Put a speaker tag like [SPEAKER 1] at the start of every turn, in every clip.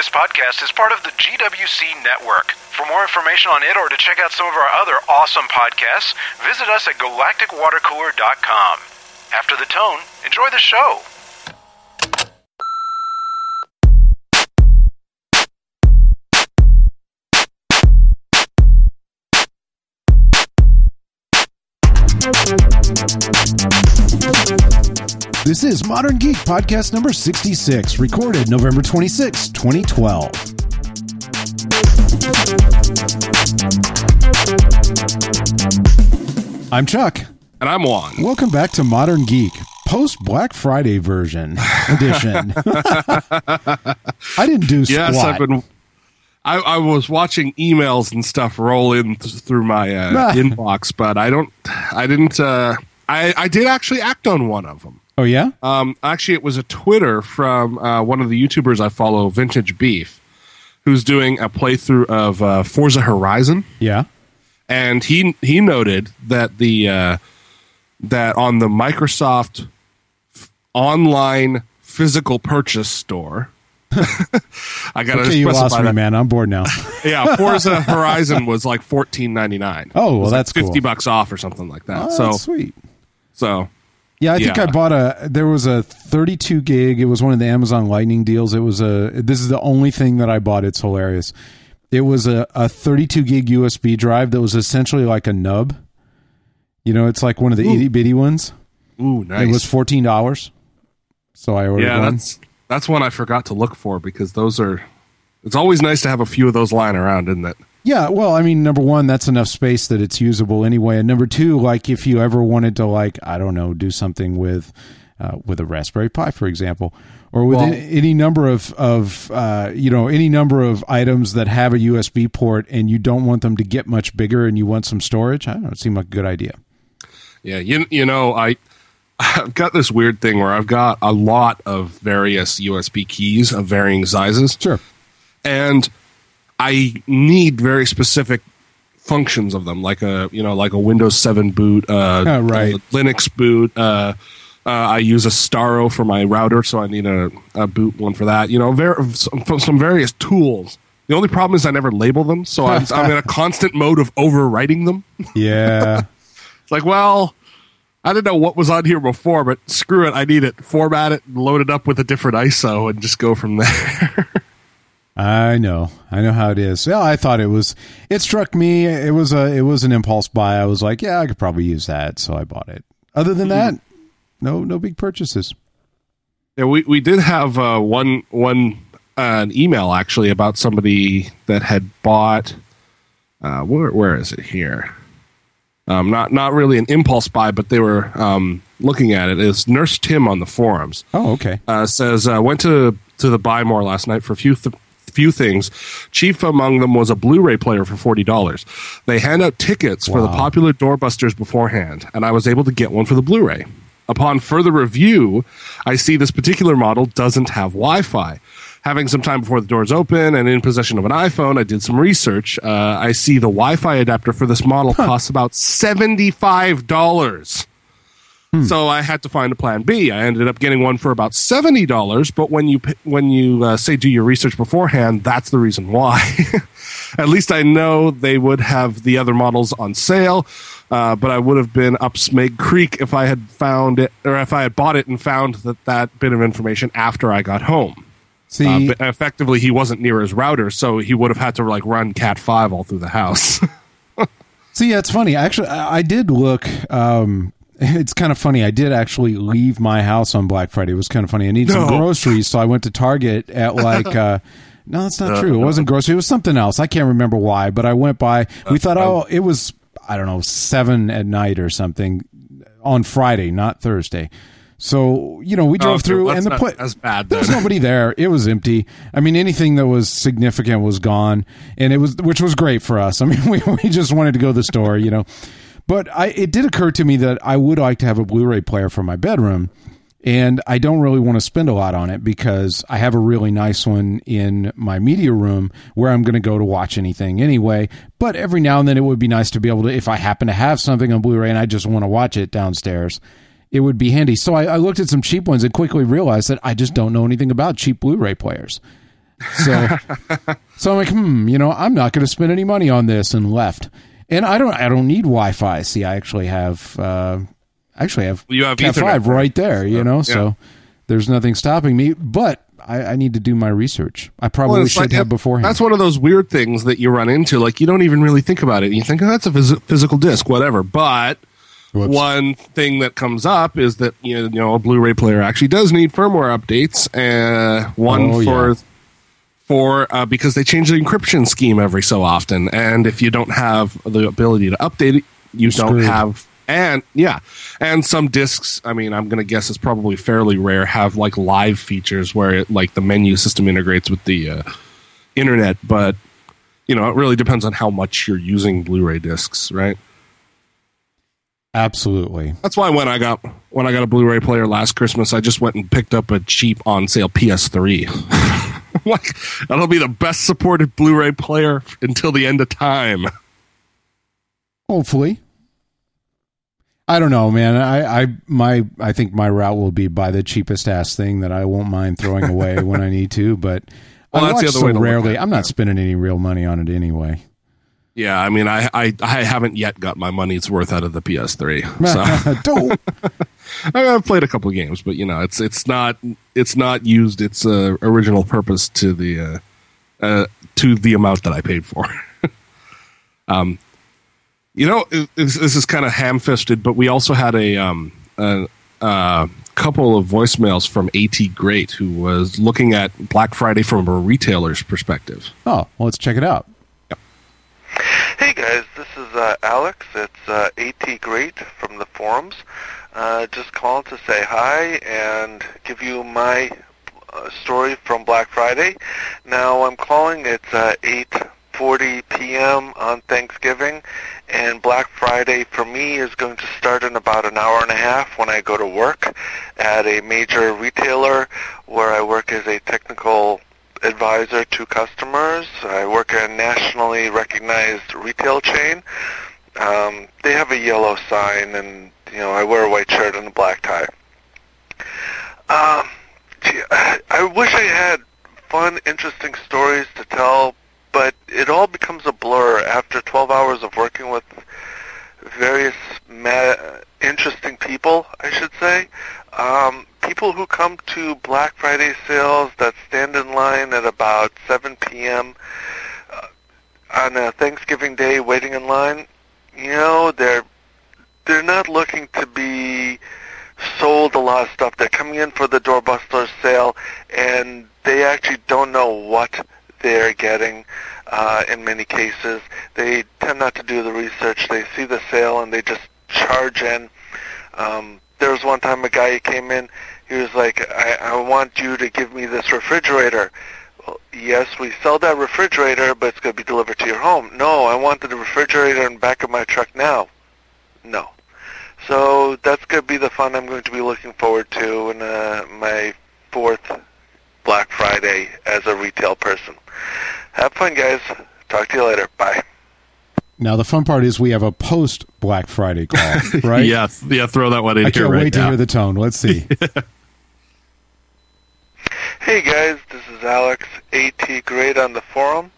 [SPEAKER 1] This podcast is part of the GWC network. For more information on it or to check out some of our other awesome podcasts, visit us at galacticwatercooler.com. After the tone, enjoy the show.
[SPEAKER 2] This is Modern Geek Podcast number 66, recorded November 26, 2012. I'm Chuck.
[SPEAKER 3] And I'm Juan.
[SPEAKER 2] Welcome back to Modern Geek, post Black Friday version edition. I didn't do squat.
[SPEAKER 3] Yes, I've been. I, I was watching emails and stuff roll in th- through my uh, inbox, but I don't. I didn't. Uh, I I did actually act on one of them.
[SPEAKER 2] oh yeah,
[SPEAKER 3] Um, actually, it was a Twitter from uh, one of the YouTubers I follow, Vintage Beef, who's doing a playthrough of uh, Forza Horizon,
[SPEAKER 2] yeah.
[SPEAKER 3] and he he noted that the uh, that on the Microsoft f- online physical purchase store. I gotta
[SPEAKER 2] Okay, you lost me,
[SPEAKER 3] that.
[SPEAKER 2] man. I'm bored now.
[SPEAKER 3] Yeah, Forza Horizon was like fourteen ninety nine.
[SPEAKER 2] Oh, well, that's
[SPEAKER 3] fifty
[SPEAKER 2] cool.
[SPEAKER 3] bucks off or something like that.
[SPEAKER 2] Oh,
[SPEAKER 3] so
[SPEAKER 2] sweet.
[SPEAKER 3] So
[SPEAKER 2] Yeah, I think
[SPEAKER 3] Yeah.
[SPEAKER 2] I bought a. There was a 32 gig. It was one of the Amazon Lightning deals. It was a. This is the only thing that I bought. It's hilarious. It was a, a 32 gig USB drive that was essentially like a nub. You know, it's like one of the itty bitty ones.
[SPEAKER 3] ooh nice.
[SPEAKER 2] It was fourteen dollars. So I ordered
[SPEAKER 3] yeah,
[SPEAKER 2] one.
[SPEAKER 3] that's that's one I forgot to look for because those are. It's always nice to have a few of those lying around, isn't it?
[SPEAKER 2] Yeah, well, I mean, number one, that's enough space that it's usable anyway, and number two, like if you ever wanted to, like I don't know, do something with uh, with a Raspberry Pi, for example, or with
[SPEAKER 3] Well-
[SPEAKER 2] any, any number of of uh, you know any number of items that have a USB port, and you don't want them to get much bigger, and you want some storage, I don't know, it seemed like a good idea.
[SPEAKER 3] Yeah, you you know I. I've got this weird thing where I've got a lot of various USB keys of varying sizes.
[SPEAKER 2] Sure.
[SPEAKER 3] and I need very specific functions of them, like a you know like a Windows Seven boot, uh,
[SPEAKER 2] Oh, right.
[SPEAKER 3] a Linux boot. Uh, uh, I use Astaro for my router, so I need a, a boot one for that. You know, ver- some, some various tools. The only problem is I never label them, so I'm, I'm in a constant mode of overwriting them.
[SPEAKER 2] Yeah.
[SPEAKER 3] It's like, well, I didn't know what was on here before, but screw it, I need it. Format it, load it up with a different ISO, and just go from there.
[SPEAKER 2] I know, I know how it is. Yeah, I thought it was. It struck me. It was a. It was an impulse buy. I was like, yeah, I could probably use that, so I bought it. Other than that, no, no big purchases.
[SPEAKER 3] Yeah, we, we did have uh, one one uh, an email actually about somebody that had bought. Uh, where where is it here? Um, not not really an impulse buy, but they were um, looking at it. Is Nurse Tim on the forums
[SPEAKER 2] Oh, okay.
[SPEAKER 3] uh, says uh, went to to the buy more last night for a few th- few things. Chief among them was a Blu-ray player for forty dollars. They hand out tickets wow. for the popular doorbusters beforehand, and I was able to get one for the Blu-ray. Upon further review, I see this particular model doesn't have Wi-Fi. Having some time before the doors open and in possession of an iPhone, I did some research. Uh, I see the Wi Fi adapter for this model huh. costs about $75. Hmm. So I had to find a plan B. I ended up getting one for about seventy dollars. But when you when you uh, say do your research beforehand, that's the reason why. At least I know they would have the other models on sale. Uh, but I would have been up Smeg Creek if I had found it or if I had bought it and found that that bit of information after I got home.
[SPEAKER 2] See,
[SPEAKER 3] uh, effectively, he wasn't near his router, so he would have had to like run Cat Five all through the house.
[SPEAKER 2] See, yeah, it's funny. Actually, I did look um, it's kind of funny. I did actually leave my house on Black Friday. It was kind of funny. I needed some groceries, so I went to Target at like. Uh, no, that's not true. It wasn't grocery. It was something else. I can't remember why, but I went by. We thought, oh, it was I don't know seven at night or something on Friday, not Thursday. So you know, we drove
[SPEAKER 3] okay,
[SPEAKER 2] through,
[SPEAKER 3] well,
[SPEAKER 2] and the pla-
[SPEAKER 3] as bad
[SPEAKER 2] There was nobody there. It was empty. I mean, anything that was significant was gone, and it was which was great for us. I mean, we we just wanted to go to the store, you know. But I, it did occur to me that I would like to have a Blu-ray player for my bedroom, and I don't really want to spend a lot on it because I have a really nice one in my media room where I'm going to go to watch anything anyway. But every now and then, it would be nice to be able to, if I happen to have something on Blu-ray and I just want to watch it downstairs, it would be handy. So I, I looked at some cheap ones and quickly realized that I just don't know anything about cheap Blu-ray players. So, so I'm like, hmm, you know, I'm not going to spend any money on this, and left. And I don't, I don't need Wi-Fi. See, I actually have, uh, actually have,
[SPEAKER 3] You have
[SPEAKER 2] Cat
[SPEAKER 3] Ethernet,
[SPEAKER 2] five right there. You know,
[SPEAKER 3] yeah.
[SPEAKER 2] so there's nothing stopping me. But I, I need to do my research. I probably
[SPEAKER 3] Well,
[SPEAKER 2] should
[SPEAKER 3] like-
[SPEAKER 2] have beforehand.
[SPEAKER 3] That's one of those weird things that you run into. Like you don't even really think about it. You think, oh, that's a phys- physical disc, whatever. But
[SPEAKER 2] Whoops.
[SPEAKER 3] one thing that comes up is that you know, you know a Blu-ray player actually does need firmware updates. Uh, one
[SPEAKER 2] Oh,
[SPEAKER 3] for
[SPEAKER 2] yeah.
[SPEAKER 3] For uh, because they change the encryption scheme every so often, and if you don't have the ability to update it, you don't have. And yeah, and some discs. I mean, I'm going to guess it's probably fairly rare. Have like live features where it, like the menu system integrates with the uh, internet, but you know, it really depends on how much you're using Blu-ray discs, right?
[SPEAKER 2] Absolutely.
[SPEAKER 3] That's why when I got when I got a Blu-ray player last Christmas, I just went and picked up a cheap on sale PS3. like that'll be the best supported Blu-ray player until the end of time.
[SPEAKER 2] Hopefully. I don't know, man. I, I my I think my route will be buy the cheapest ass thing that I won't mind throwing away when I need to, but
[SPEAKER 3] Well,
[SPEAKER 2] I watch so rarely. I'm not spending any real money on it anyway.
[SPEAKER 3] Yeah, I mean, I I, I haven't yet got my money's worth out of the PS3. So
[SPEAKER 2] don't.
[SPEAKER 3] I've played a couple of games, but you know, it's it's not it's not used its uh, original purpose to the uh, uh, to the amount that I paid for. um, you know, it- this, is kind of ham-fisted, but we also had a um a, a couple of voicemails from At Great, who was looking at Black Friday from a retailer's perspective.
[SPEAKER 2] Oh, well, let's check it out.
[SPEAKER 4] Hey guys, this is uh, Alex. It's uh, AT Great from the forums. Uh, just calling to say hi and give you my uh, story from Black Friday. Now I'm calling. It's uh, 8:40 p.m. on Thanksgiving, and Black Friday for me is going to start in about an hour and a half when I go to work at a major retailer where I work as a technical advisor to customers. I work at a nationally recognized retail chain. Um, they have a yellow sign, and you know I wear a white shirt and a black tie. Um, gee, I I wish I had fun, interesting stories to tell, but it all becomes a blur after 12 hours of working with various ma- interesting people, I should say. Um, people who come to Black Friday sales that stand in line at about 7 p.m. Uh, on a Thanksgiving Day, waiting in line. You know, they're they're not looking to be sold a lot of stuff. They're coming in for the doorbuster sale, and they actually don't know what they're getting. Uh, in many cases, they tend not to do the research. They see the sale and they just charge in. Um, there was one time a guy came in. He was like, I, "I want you to give me this refrigerator." Well, yes, we sell that refrigerator, but it's going to be delivered to your home. No, I want the refrigerator in the back of my truck now. No. So that's going to be the fun I'm going to be looking forward to in uh, my fourth Black Friday as a retail person. Have fun, guys. Talk to you later. Bye.
[SPEAKER 2] Now the fun part is we have a post Black Friday call, right?
[SPEAKER 3] Yeah, yeah. Throw that one in
[SPEAKER 2] I
[SPEAKER 3] here
[SPEAKER 2] can't
[SPEAKER 3] right
[SPEAKER 2] wait to hear the tone. Let's see.
[SPEAKER 4] Hey guys, this is Alex, AT Great on the forum.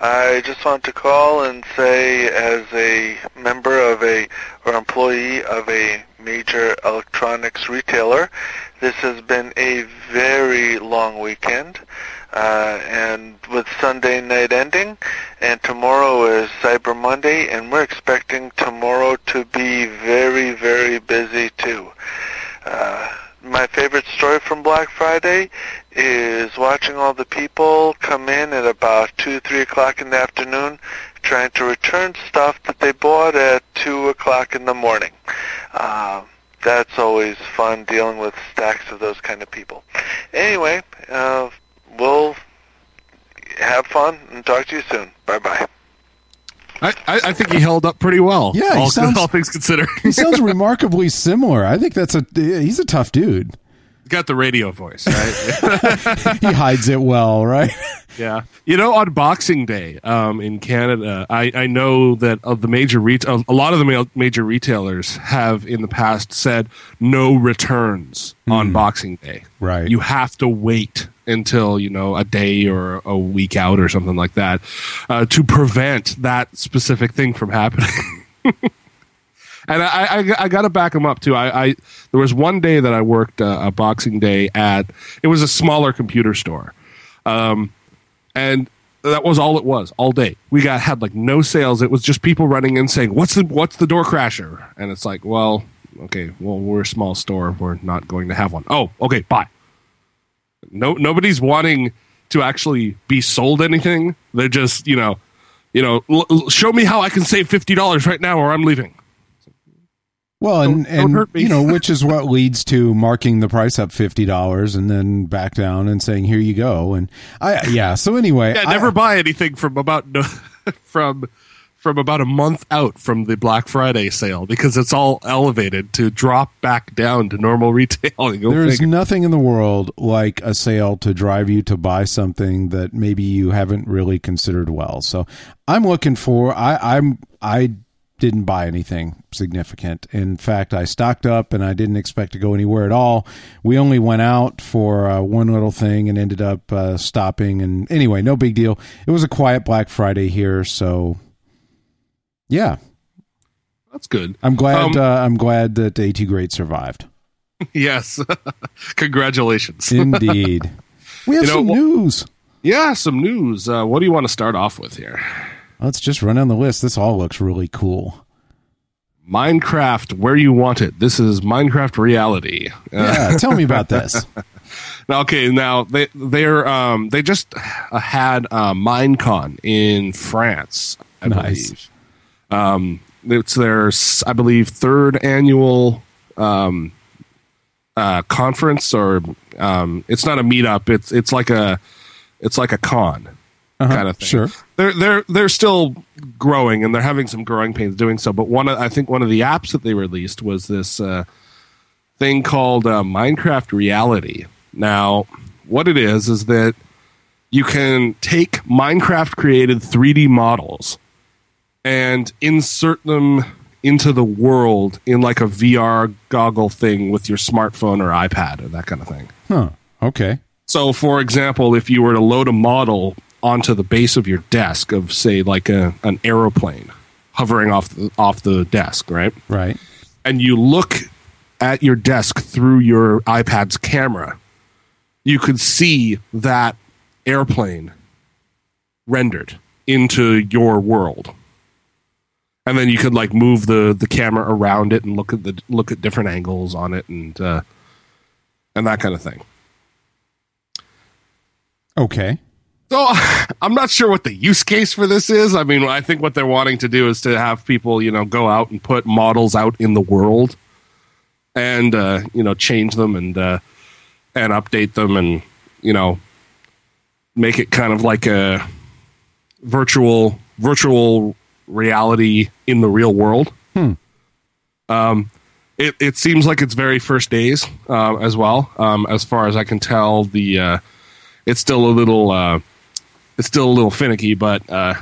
[SPEAKER 4] I just want to call and say as a member of a, or employee of a major electronics retailer, this has been a very long weekend. Uh, and with Sunday night ending, and tomorrow is Cyber Monday, and we're expecting tomorrow to be very, very busy too. Uh, my favorite story from Black Friday is watching all the people come in at about 2, 3 o'clock in the afternoon trying to return stuff that they bought at 2 o'clock in the morning. Uh, that's always fun dealing with stacks of those kind of people. Anyway, uh, we'll have fun and talk to you soon. Bye-bye.
[SPEAKER 3] I, I, think he held up pretty well.
[SPEAKER 2] Yeah, he
[SPEAKER 3] all,
[SPEAKER 2] sounds-
[SPEAKER 3] all things considered.
[SPEAKER 2] he sounds remarkably similar. I think that's a he's a tough dude.
[SPEAKER 3] He's Got the radio voice, right?
[SPEAKER 2] He hides it well, right?
[SPEAKER 3] yeah. You know, on Boxing Day um, in Canada, I, I know that of the major ret- a a lot of the major retailers have in the past said no returns on Boxing Day.
[SPEAKER 2] Right.
[SPEAKER 3] You have to wait until you know a day or a week out or something like that uh, to prevent that specific thing from happening. and I, I, I got to back them up too. I, I there was one day that I worked a Boxing Day at it was a smaller computer store, um, and that was all it was all day. We got had like no sales. It was just people running in saying, "What's the what's the door crasher?" And it's like, well, okay, well we're a small store. We're not going to have one. Oh, okay, bye. No, nobody's wanting to actually be sold anything. They're just you know, you know, l- l- show me how I can save fifty dollars right now, or I'm leaving.
[SPEAKER 2] Well, and
[SPEAKER 3] Don't- don't
[SPEAKER 2] and you know, which is what leads to marking the price up fifty dollars and then back down and saying, "Here you go." And I, yeah. So anyway,
[SPEAKER 3] Yeah,
[SPEAKER 2] I-
[SPEAKER 3] never buy anything from about from from about a month out from the Black Friday sale because it's all elevated to drop back down to normal retailing. Go
[SPEAKER 2] There is nothing in the world like a sale to drive you to buy something that maybe you haven't really considered well. So I'm looking for. I, I'm. I didn't buy anything significant. In fact, I stocked up and I didn't expect to go anywhere at all. We only went out for uh, one little thing and ended up uh, stopping. And anyway, no big deal. It was a quiet Black Friday here, so yeah,
[SPEAKER 3] That's good.
[SPEAKER 2] I'm glad.
[SPEAKER 3] Um,
[SPEAKER 2] uh, I'm glad that AT Great survived.
[SPEAKER 3] Yes, congratulations.
[SPEAKER 2] Indeed. we have
[SPEAKER 3] You know,
[SPEAKER 2] some news.
[SPEAKER 3] yeah, some news. Uh, what do you want to start off with here?
[SPEAKER 2] Let's just run down the list. This all looks really cool.
[SPEAKER 3] Minecraft, where you want it. This is Minecraft reality.
[SPEAKER 2] Yeah, tell me about this.
[SPEAKER 3] Now, okay, now they they're um, they just uh, had uh, Minecon in France. I
[SPEAKER 2] Nice.
[SPEAKER 3] believe. Um, it's their I believe third annual um, uh, conference, or um, it's not a meetup. It's it's like a it's like a con kind of thing.
[SPEAKER 2] Sure.
[SPEAKER 3] They're they're they're still growing and they're having some growing pains doing so. But one of, I think one of the apps that they released was this uh, thing called uh, Minecraft Reality. Now, what it is is that you can take Minecraft created 3D models and insert them into the world in like a VR goggle thing with your smartphone or iPad or that kind of thing.
[SPEAKER 2] Huh. Okay.
[SPEAKER 3] So, for example, if you were to load a model onto the base of your desk of, say, like a, an aeroplane hovering off the, off the desk, right?
[SPEAKER 2] Right.
[SPEAKER 3] And you look at your desk through your iPad's camera, you could see that airplane rendered into your world. And then you could like move the, the camera around it and look at the look at different angles on it and uh, and that kind of thing.
[SPEAKER 2] Okay.
[SPEAKER 3] So I'm not sure what the use case for this is. I mean, I think what they're wanting to do is to have people, you know, go out and put models out in the world, and uh, you know, change them and uh, and update them, and you know, make it kind of like a virtual virtual reality in the real world. Um, it it seems like it's very first days uh, as well. Um, as far as I can tell, the uh, it's still a little uh, it's still a little finicky, but uh,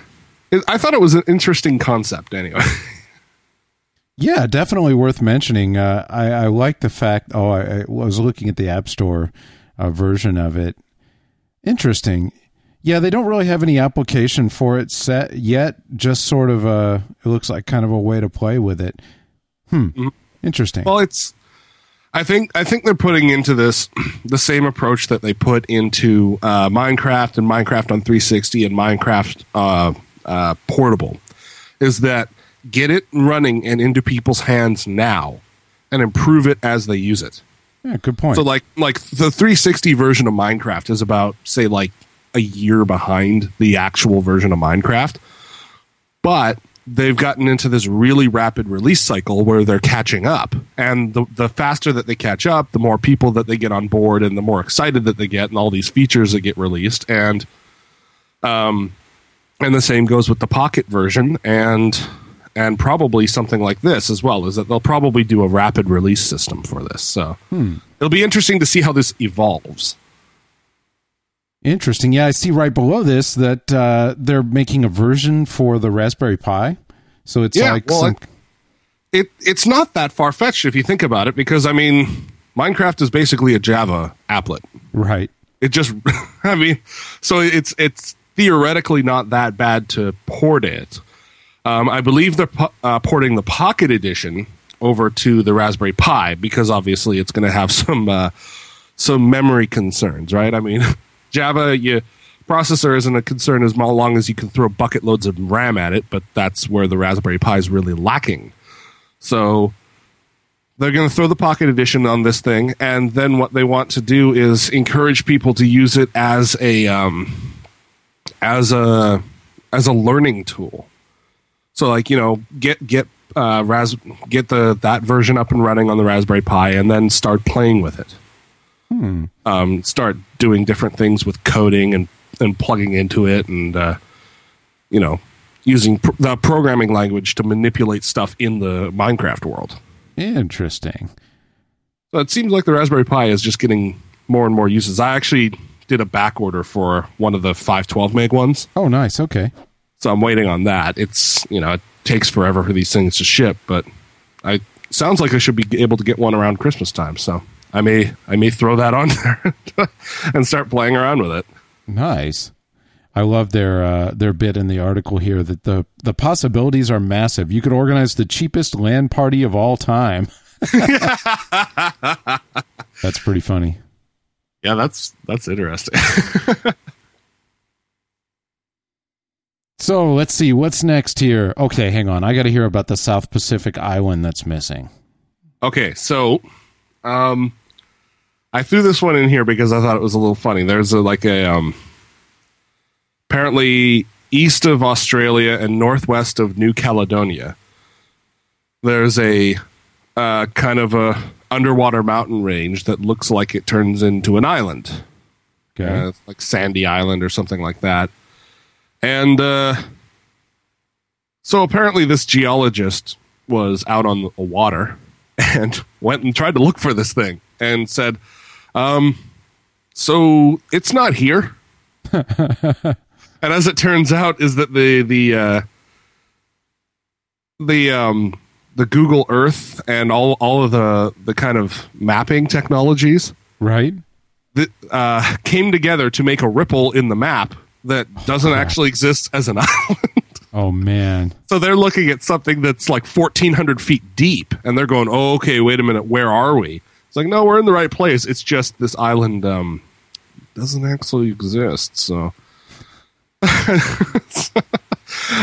[SPEAKER 3] it, I thought it was an interesting concept anyway.
[SPEAKER 2] Yeah, definitely worth mentioning. Uh, I, I like the fact. Oh, I, I was looking at the App Store uh, version of it. Interesting. Yeah, they don't really have any application for it set yet. Just sort of a. It looks like kind of a way to play with it. Hmm. Interesting.
[SPEAKER 3] well, it's I think I think they're putting into this the same approach that they put into uh, Minecraft and Minecraft on 360 and Minecraft uh, uh, Portable, is that get it running and into people's hands now, and improve it as they use it.
[SPEAKER 2] yeah, good point.
[SPEAKER 3] So like like the 360 version of Minecraft is about say like a year behind the actual version of Minecraft. But they've gotten into this really rapid release cycle where they're catching up. And the the faster that they catch up, the more people that they get on board and the more excited that they get and all these features that get released and um and the same goes with the pocket version and and probably something like this as well is that they'll probably do a rapid release system for this. So it'll be interesting to see how this evolves.
[SPEAKER 2] Interesting. Yeah, I see right below this that uh, they're making a version for the Raspberry Pi. So it's
[SPEAKER 3] Yeah,
[SPEAKER 2] like
[SPEAKER 3] well,
[SPEAKER 2] some.
[SPEAKER 3] It it's not that far fetched if you think about it, because I mean, Minecraft is basically a Java applet.
[SPEAKER 2] right.
[SPEAKER 3] It just, I mean, so it's it's theoretically not that bad to port it. Um, I believe they're uh, porting the Pocket Edition over to the Raspberry Pi because obviously it's going to have some uh, some memory concerns, right? I mean, Java, your processor isn't a concern as long as you can throw bucket loads of RAM at it, but that's where the Raspberry Pi is really lacking. So they're going to throw the Pocket Edition on this thing, and then what they want to do is encourage people to use it as a um, as a as a learning tool. So, like you know, get get uh, Ras- get the that version up and running on the Raspberry Pi, and then start playing with it.
[SPEAKER 2] Hmm.
[SPEAKER 3] Um, start doing different things with coding and and plugging into it, and uh, you know, using pr- the programming language to manipulate stuff in the Minecraft world.
[SPEAKER 2] Interesting.
[SPEAKER 3] So it seems like the Raspberry Pi is just getting more and more uses. I actually did a back order for one of the 512 meg ones.
[SPEAKER 2] Oh, nice. Okay.
[SPEAKER 3] So I'm waiting on that. It's, you know, it takes forever for these things to ship, but I sounds like I should be able to get one around Christmas time. So I may I may throw that on there and start playing around with it.
[SPEAKER 2] Nice. I love their uh, their bit in the article here that the the possibilities are massive. You could organize the cheapest land party of all time. That's pretty funny.
[SPEAKER 3] Yeah, that's that's interesting.
[SPEAKER 2] So let's see what's next here. Okay, hang on. I got to hear about the South Pacific island that's missing.
[SPEAKER 3] okay, so um I threw this one in here because I thought it was a little funny. There's a, like a um apparently east of Australia and northwest of New Caledonia. There's a uh, kind of a underwater mountain range that looks like it turns into an island.
[SPEAKER 2] Okay.
[SPEAKER 3] uh, like Sandy Island or something like that. And uh, so apparently, this geologist was out on the water and went and tried to look for this thing and said, um, "So it's not here." and as it turns out, is that the the uh, the um, the Google Earth and all all of the the kind of mapping technologies
[SPEAKER 2] right?
[SPEAKER 3] that uh, came together to make a ripple in the map that doesn't
[SPEAKER 2] crap.
[SPEAKER 3] actually exist as an island.
[SPEAKER 2] Oh man.
[SPEAKER 3] so they're looking at something that's like 1,400 feet deep, and they're going, "Oh, okay, wait a minute, where are we?" It's like, no, we're in the right place. It's just this island um, doesn't actually exist. So. I,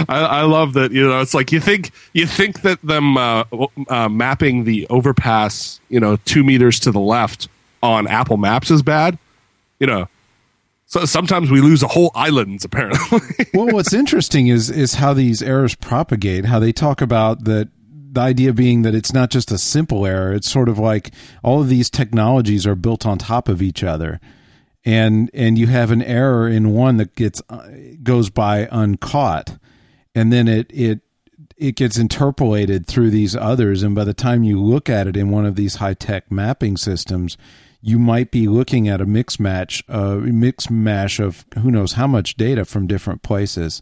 [SPEAKER 3] I love that you know it's like you think you think that them uh, uh, mapping the overpass you know two meters to the left on Apple Maps is bad you know so sometimes we lose a whole islands apparently
[SPEAKER 2] well, what's interesting is is how these errors propagate. How they talk about that. The idea being that it's not just a simple error. It's sort of like all of these technologies are built on top of each other, and and you have an error in one that gets uh, goes by uncaught, and then it it it gets interpolated through these others, and by the time you look at it in one of these high tech mapping systems, you might be looking at a mix match, a mix mash of who knows how much data from different places.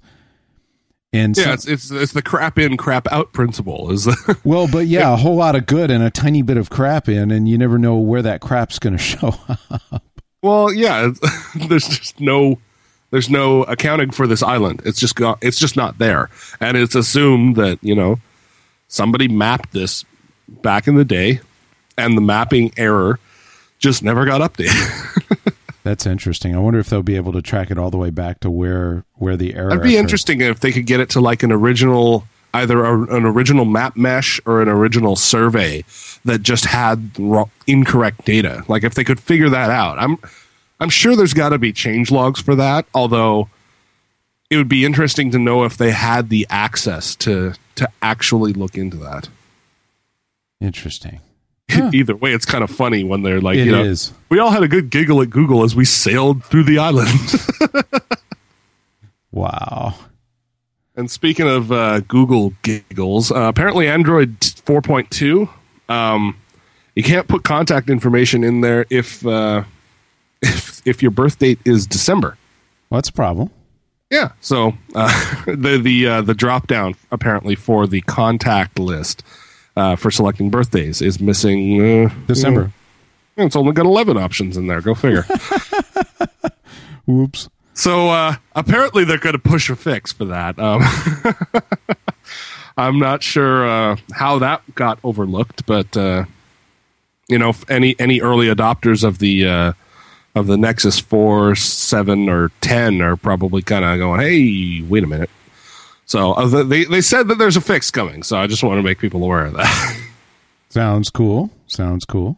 [SPEAKER 2] And
[SPEAKER 3] yeah
[SPEAKER 2] so-
[SPEAKER 3] it's, it's it's the crap in crap out principle is the,
[SPEAKER 2] well, but yeah, a whole lot of good and a tiny bit of crap in, and you never know where that crap's going to show up.
[SPEAKER 3] well yeah there's just no there's no accounting for this island. It's just got it's just not there. And it's assumed that you know somebody mapped this back in the day and the mapping error just never got updated
[SPEAKER 2] That's interesting. I wonder if they'll be able to track it all the way back to where where the error.
[SPEAKER 3] That'd be
[SPEAKER 2] occurred.
[SPEAKER 3] interesting if they could get it to like an original, either a, an original map mesh or an original survey that just had wrong, incorrect data. Like if they could figure that out, I'm I'm sure there's got to be change logs for that. Although it would be interesting to know if they had the access to to actually look into that.
[SPEAKER 2] Interesting.
[SPEAKER 3] Either way, it's kind of funny when they're like,
[SPEAKER 2] It
[SPEAKER 3] you know,
[SPEAKER 2] is.
[SPEAKER 3] we all had a good giggle at Google as we sailed through the island.
[SPEAKER 2] Wow.
[SPEAKER 3] And speaking of uh, Google giggles, uh, apparently Android 4.2, um, you can't put contact information in there if uh, if if your birth date is December.
[SPEAKER 2] That's a problem?
[SPEAKER 3] Yeah. So uh, the the uh, the drop down apparently for the contact list uh, for selecting birthdays is missing uh,
[SPEAKER 2] December.
[SPEAKER 3] It's only got eleven options in there. Go figure.
[SPEAKER 2] Whoops.
[SPEAKER 3] So uh, apparently they're going to push a fix for that. Um, I'm not sure uh, how that got overlooked, but uh, you know, any any early adopters of the uh, of the Nexus Four, Seven, or Ten are probably kind of going, "Hey, wait a minute." So uh, they they said that there's a fix coming. So I just want to make people aware of that.
[SPEAKER 2] Sounds cool. Sounds cool.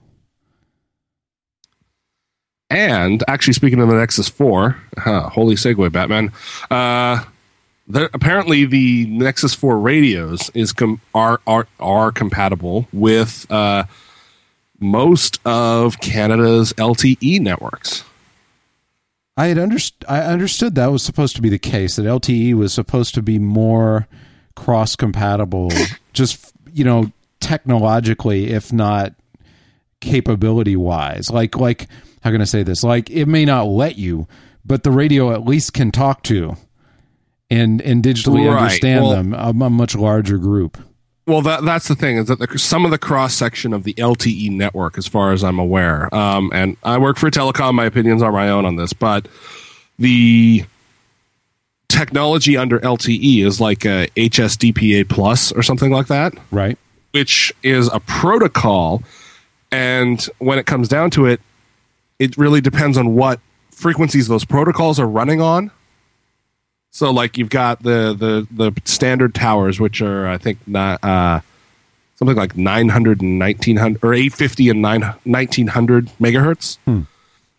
[SPEAKER 3] And actually, speaking of the Nexus 4, huh, holy segue, Batman. Uh, there, apparently, the Nexus 4 radios is com- are, are are compatible with uh, most of Canada's LTE networks.
[SPEAKER 2] I had underst- I understood that was supposed to be the case that LTE was supposed to be more cross compatible, just you know technologically, if not capability wise. Like like how can I say this? Like it may not let you, but the radio at least can talk to and and digitally
[SPEAKER 3] Right.
[SPEAKER 2] understand
[SPEAKER 3] Well-
[SPEAKER 2] them a, a much larger group.
[SPEAKER 3] Well, that that's the thing is that the, some of the cross section of the LTE network, as far as I'm aware, um, and I work for telecom. My opinions are my own on this, but the technology under LTE is like a HSDPA plus or something like that.
[SPEAKER 2] Right.
[SPEAKER 3] which is a protocol. And when it comes down to it, it really depends on what frequencies those protocols are running on. So, like you've got the the the standard towers, which are I think not uh, something like 900 and 1900 or 850 and 9, 1900 megahertz,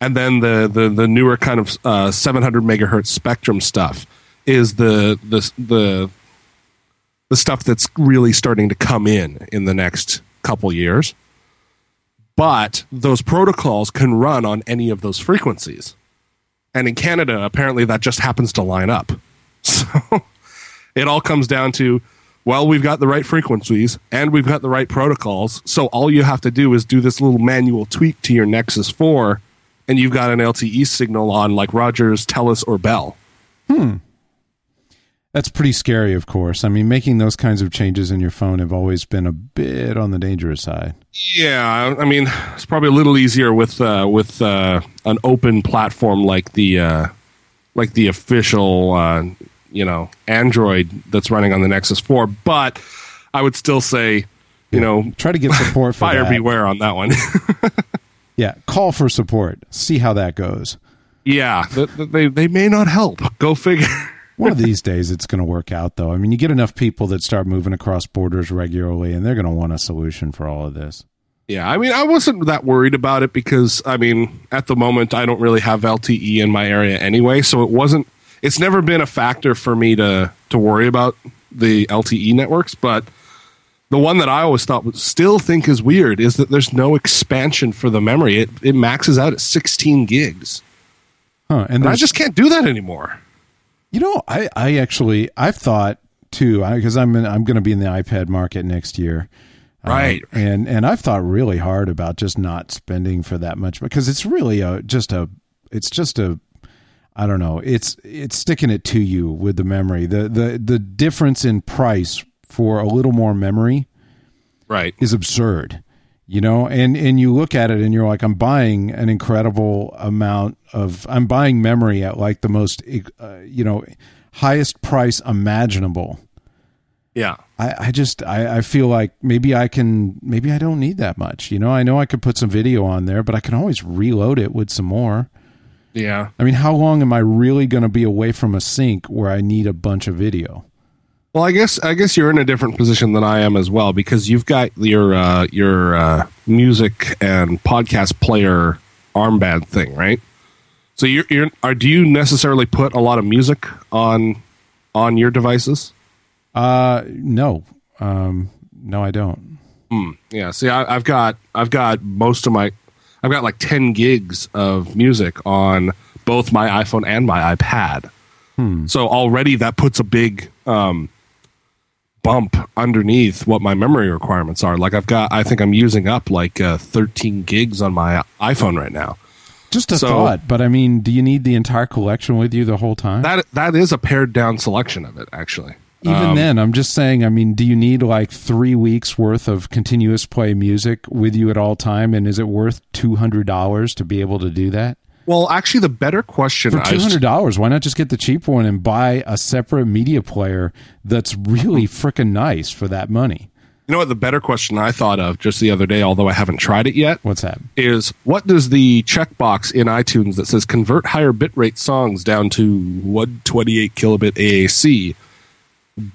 [SPEAKER 3] and then the the the newer kind of uh, 700 megahertz spectrum stuff is the the the the stuff that's really starting to come in in the next couple years. But those protocols can run on any of those frequencies. And in Canada, apparently that just happens to line up. So it all comes down to well, we've got the right frequencies and we've got the right protocols. So all you have to do is do this little manual tweak to your Nexus 4 and you've got an LTE signal on like Rogers, Telus, or Bell. Hmm.
[SPEAKER 2] That's pretty scary, of course. I mean, making those kinds of changes in your phone have always been a bit on the dangerous side.
[SPEAKER 3] Yeah, I mean, it's probably a little easier with uh, with uh, an open platform like the uh, like the official uh, you know Android that's running on the Nexus Four. But I would still say, you know,
[SPEAKER 2] Try to get support for
[SPEAKER 3] fire
[SPEAKER 2] that.
[SPEAKER 3] beware on that one.
[SPEAKER 2] Yeah, call for support. See how that goes.
[SPEAKER 3] yeah, th- th- they they may not help. Go figure.
[SPEAKER 2] One of these days, it's going to work out, though. I mean, you get enough people that start moving across borders regularly, and they're going to want a solution for all of this.
[SPEAKER 3] Yeah, I mean, I wasn't that worried about it because, I mean, at the moment, I don't really have LTE in my area anyway, so it wasn't. It's never been a factor for me to to worry about the LTE networks. But the one that I always thought was still think is weird is that there's no expansion for the memory. It it maxes out at 16 gigs,
[SPEAKER 2] Huh? And
[SPEAKER 3] and I just can't do that anymore.
[SPEAKER 2] You know, I, I actually I've thought too because I'm in, I'm going to be in the iPad market next year, Um,
[SPEAKER 3] Right.
[SPEAKER 2] and and I've thought really hard about just not spending for that much because it's really a just a it's just a I don't know it's it's sticking it to you with the memory the the the difference in price for a little more memory
[SPEAKER 3] Right.
[SPEAKER 2] is absurd you know and and you look at it and you're like i'm buying an incredible amount of i'm buying memory at like the most uh, you know highest price imaginable
[SPEAKER 3] Yeah.
[SPEAKER 2] I, I just I, I feel like maybe I can maybe I don't need that much. You know, I know I could put some video on there, but I can always reload it with some more.
[SPEAKER 3] Yeah.
[SPEAKER 2] I mean, how long am I really going to be away from a sync where I need a bunch of video?
[SPEAKER 3] Well, I guess I guess you're in a different position than I am as well because you've got your uh, your uh, music and podcast player armband thing, right? So you're, you're are, do you necessarily put a lot of music on on your devices?
[SPEAKER 2] Uh, no, um, no, I don't.
[SPEAKER 3] Yeah. See, I, I've got I've got most of my I've got like ten gigs of music on both my iPhone and my iPad. So already that puts a big um, bump underneath what my memory requirements are. Like I've got, I think I'm using up like uh, 13 gigs on my iPhone right now.
[SPEAKER 2] Just a
[SPEAKER 3] So-
[SPEAKER 2] thought, but I mean, do you need the entire collection with you the whole time?
[SPEAKER 3] That that is a pared down selection of it, actually.
[SPEAKER 2] Even
[SPEAKER 3] Um,
[SPEAKER 2] then, I'm just saying. I mean, do you need like three weeks worth of continuous play music with you at all time? And is it worth two hundred dollars to be able to do that?
[SPEAKER 3] Well, actually, the better question
[SPEAKER 2] For two hundred dollars, why not just get the cheap one and buy a separate media player that's really freaking nice for that money?
[SPEAKER 3] you know what the better question I thought of just the other day, although I haven't tried it yet,
[SPEAKER 2] What's that?
[SPEAKER 3] is what does the checkbox in iTunes that says convert higher bitrate songs down to 128 kilobit AAC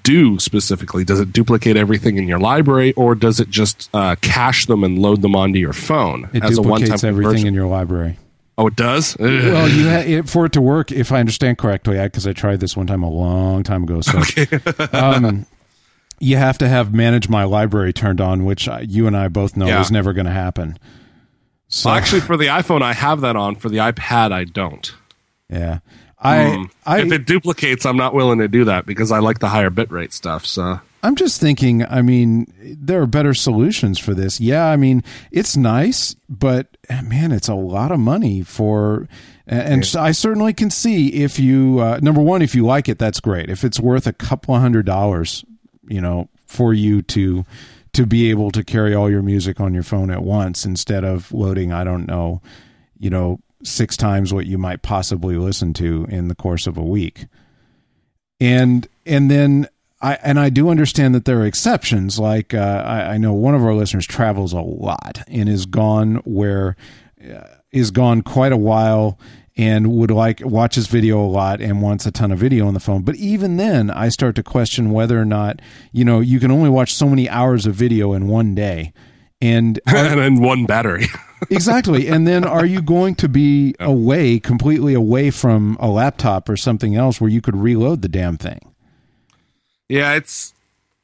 [SPEAKER 3] do specifically? Does it duplicate everything in your library, or does it just uh, cache them and load them onto your phone
[SPEAKER 2] It
[SPEAKER 3] as a one-time
[SPEAKER 2] duplicates everything
[SPEAKER 3] conversion?
[SPEAKER 2] in your library.
[SPEAKER 3] Oh, it does. Ugh.
[SPEAKER 2] Well, you ha- it, for it to work, if I understand correctly, because I, tried this one time a long time ago. So, um, you have to have manage my library turned on, which I, you and I both know
[SPEAKER 3] Yeah.
[SPEAKER 2] is never going to happen. So,
[SPEAKER 3] Well, actually, for the iPhone, I have that on. For the iPad, I don't.
[SPEAKER 2] yeah, I, I,
[SPEAKER 3] if it duplicates, I'm not willing to do that because I like the higher bitrate stuff. So
[SPEAKER 2] I'm just thinking, I mean, there are better solutions for this. Yeah, I mean, it's nice, but man, it's a lot of money for. And so I certainly can see if you, uh, number one, if you like it, that's great. If it's worth a couple of hundred dollars, you know, for you to to be able to carry all your music on your phone at once instead of loading, I don't know, you know, six times what you might possibly listen to in the course of a week and and then I and I do understand that there are exceptions. Like uh, I, I know one of our listeners travels a lot and is gone where uh, is gone quite a while and would like watches video a lot and wants a ton of video on the phone. But even then, I start to question whether or not you know you can only watch so many hours of video in one day. And
[SPEAKER 3] and then one battery.
[SPEAKER 2] exactly. And then are you going to be away, completely away from a laptop or something else where you could reload the damn thing?
[SPEAKER 3] Yeah, it's.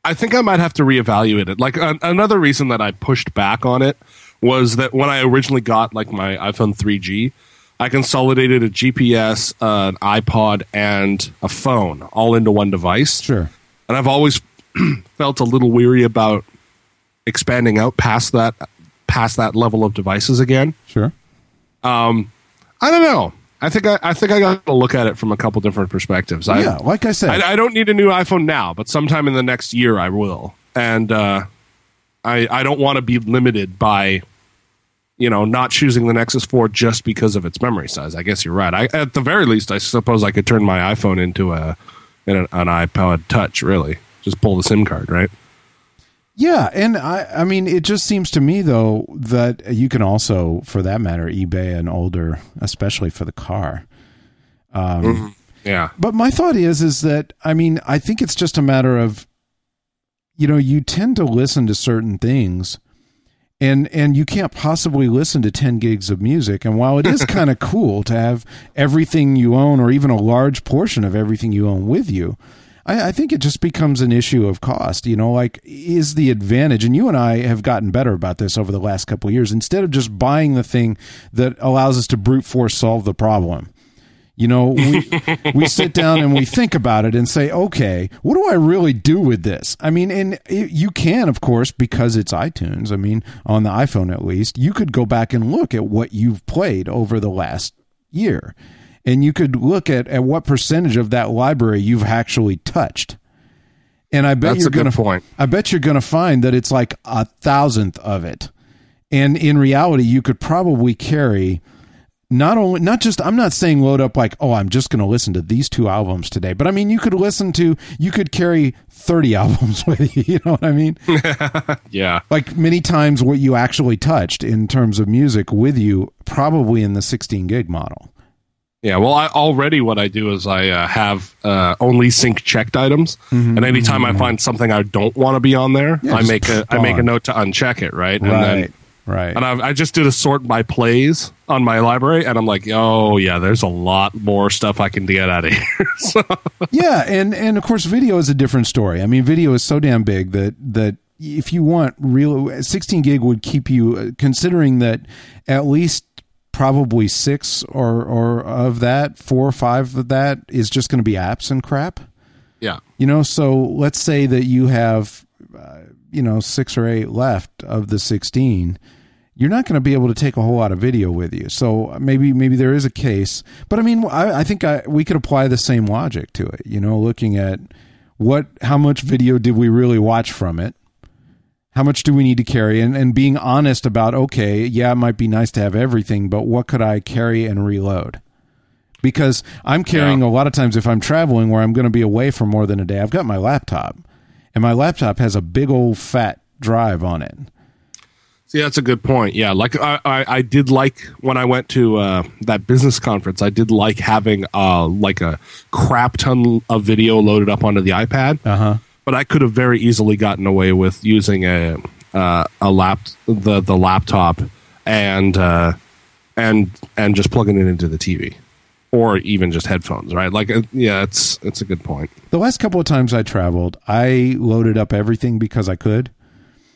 [SPEAKER 3] I think I might have to reevaluate it. Like an another reason that I pushed back on it was that when I originally got like my iPhone 3G, I consolidated a GPS, uh, an iPod, and a phone all into one device.
[SPEAKER 2] Sure.
[SPEAKER 3] and I've always felt a little weary about expanding out past that past that level of devices again.
[SPEAKER 2] Sure.
[SPEAKER 3] Um, I don't know. I think I, I think I got to look at it from a couple different perspectives. I,
[SPEAKER 2] yeah, like I said,
[SPEAKER 3] I, I don't need a new iPhone now, but sometime in the next year I will. And uh, I I don't want to be limited by you know not choosing the Nexus 4 just because of its memory size. I guess you're right. I, at the very least, I suppose I could turn my iPhone into a an, an iPod Touch. Really, just pull the SIM card, right?
[SPEAKER 2] Yeah, and I, I mean, it just seems to me though that you can also, for that matter, eBay an older, especially for the car. Um, mm-hmm.
[SPEAKER 3] Yeah.
[SPEAKER 2] But my thought is, is that I mean, I think it's just a matter of, you know, you tend to listen to certain things, and and you can't possibly listen to ten gigs of music. And while it is kind of cool to have everything you own, or even a large portion of everything you own with you, I, I think it just becomes an issue of cost. You know, like is the advantage, and you and I have gotten better about this over the last couple of years. Instead of just buying the thing that allows us to brute force solve the problem. You know, we we sit down and we think about it and say, okay, what do I really do with this? I mean, and it, you can, of course, because it's iTunes. I mean, on the iPhone at least, you could go back and look at what you've played over the last year, and you could look at at what percentage of that library you've actually touched. And I bet
[SPEAKER 3] That's
[SPEAKER 2] you're going to
[SPEAKER 3] point.
[SPEAKER 2] I bet you're going to find that it's like a thousandth of it. And in reality, you could probably carry not only not just I'm not saying load up like oh I'm just going to listen to these two albums today, but I mean you could listen to you could carry 30 albums with you, you know what I mean?
[SPEAKER 3] Yeah.
[SPEAKER 2] like many times what you actually touched in terms of music with you probably in the 16 gig model.
[SPEAKER 3] Yeah, well, I, already what I do is I uh, have uh, only sync checked items, and anytime I find something I don't want to be on there,
[SPEAKER 2] Mm-hmm. Yeah,
[SPEAKER 3] I make a I make a note to uncheck it, right? And
[SPEAKER 2] right.
[SPEAKER 3] then
[SPEAKER 2] right.
[SPEAKER 3] and I, I just did a sort by plays on my library, and I'm like, oh yeah, there's a lot more stuff I can get out of here. so,
[SPEAKER 2] yeah, and and of course, video is a different story. I mean, video is so damn big that that if you want real 16 gig would keep you uh, considering that at least probably six or or of that four or five of that is just going to be apps and crap.
[SPEAKER 3] Yeah,
[SPEAKER 2] you know so let's say that you have uh, you know six or eight left of the 16 you're not going to be able to take a whole lot of video with you. So maybe maybe there is a case but i mean i, I think I, we could apply the same logic to it you know looking at what how much video did we really watch from it How much do we need to carry? And, and being honest about, okay, yeah, it might be nice to have everything, but what could I carry and reload? Because I'm carrying
[SPEAKER 3] Yeah.
[SPEAKER 2] a lot of times if I'm traveling where I'm going to be away for more than a day, I've got my laptop, and my laptop has a big old fat drive on it.
[SPEAKER 3] See, that's a good point. Yeah, like I, I, I did like when I went to uh, that business conference. I did like having uh, like a crap ton of video loaded up onto the iPad.
[SPEAKER 2] Uh huh.
[SPEAKER 3] But I could have very easily gotten away with using a uh, a lap the the laptop and uh, and and just plugging it into the TV or even just headphones. Right? Like, uh, yeah, it's it's a good point.
[SPEAKER 2] The last couple of times I traveled, I loaded up everything because I could.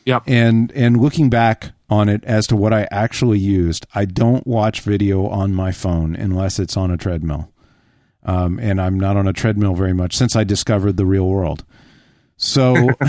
[SPEAKER 3] Yep.
[SPEAKER 2] and and looking back on it as to what I actually used, I don't watch video on my phone unless it's on a treadmill. Um, and I'm not on a treadmill very much since I discovered the real world. So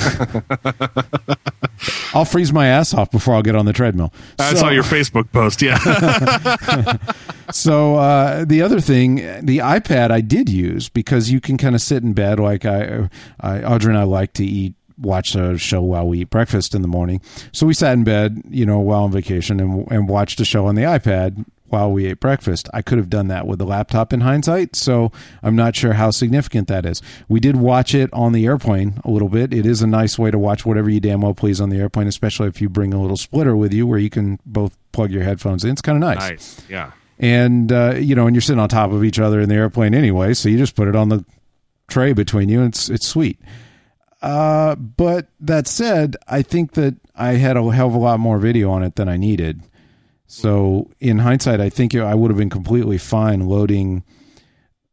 [SPEAKER 2] I'll freeze my ass off before I'll get on the treadmill.
[SPEAKER 3] I
[SPEAKER 2] So-
[SPEAKER 3] saw your Facebook post. Yeah.
[SPEAKER 2] so uh, the other thing, the iPad I did use because you can kind of sit in bed like I, I Audrey and I like to eat, watch a show while we eat breakfast in the morning. So we sat in bed, you know, while on vacation and and watched a show on the iPad while we ate breakfast. I could have done that with the laptop in hindsight, so I'm not sure how significant that is. We did watch it on the airplane a little bit. It is a nice way to watch whatever you damn well please on the airplane, especially if you bring a little splitter with you where you can both plug your headphones in. It's kind of nice
[SPEAKER 3] nice. Yeah.
[SPEAKER 2] and uh, you know, and you're sitting on top of each other in the airplane anyway, so you just put it on the tray between you, and it's it's sweet. Uh, but that said, I think that I had a hell of a lot more video on it than I needed. So in hindsight, I think I would have been completely fine loading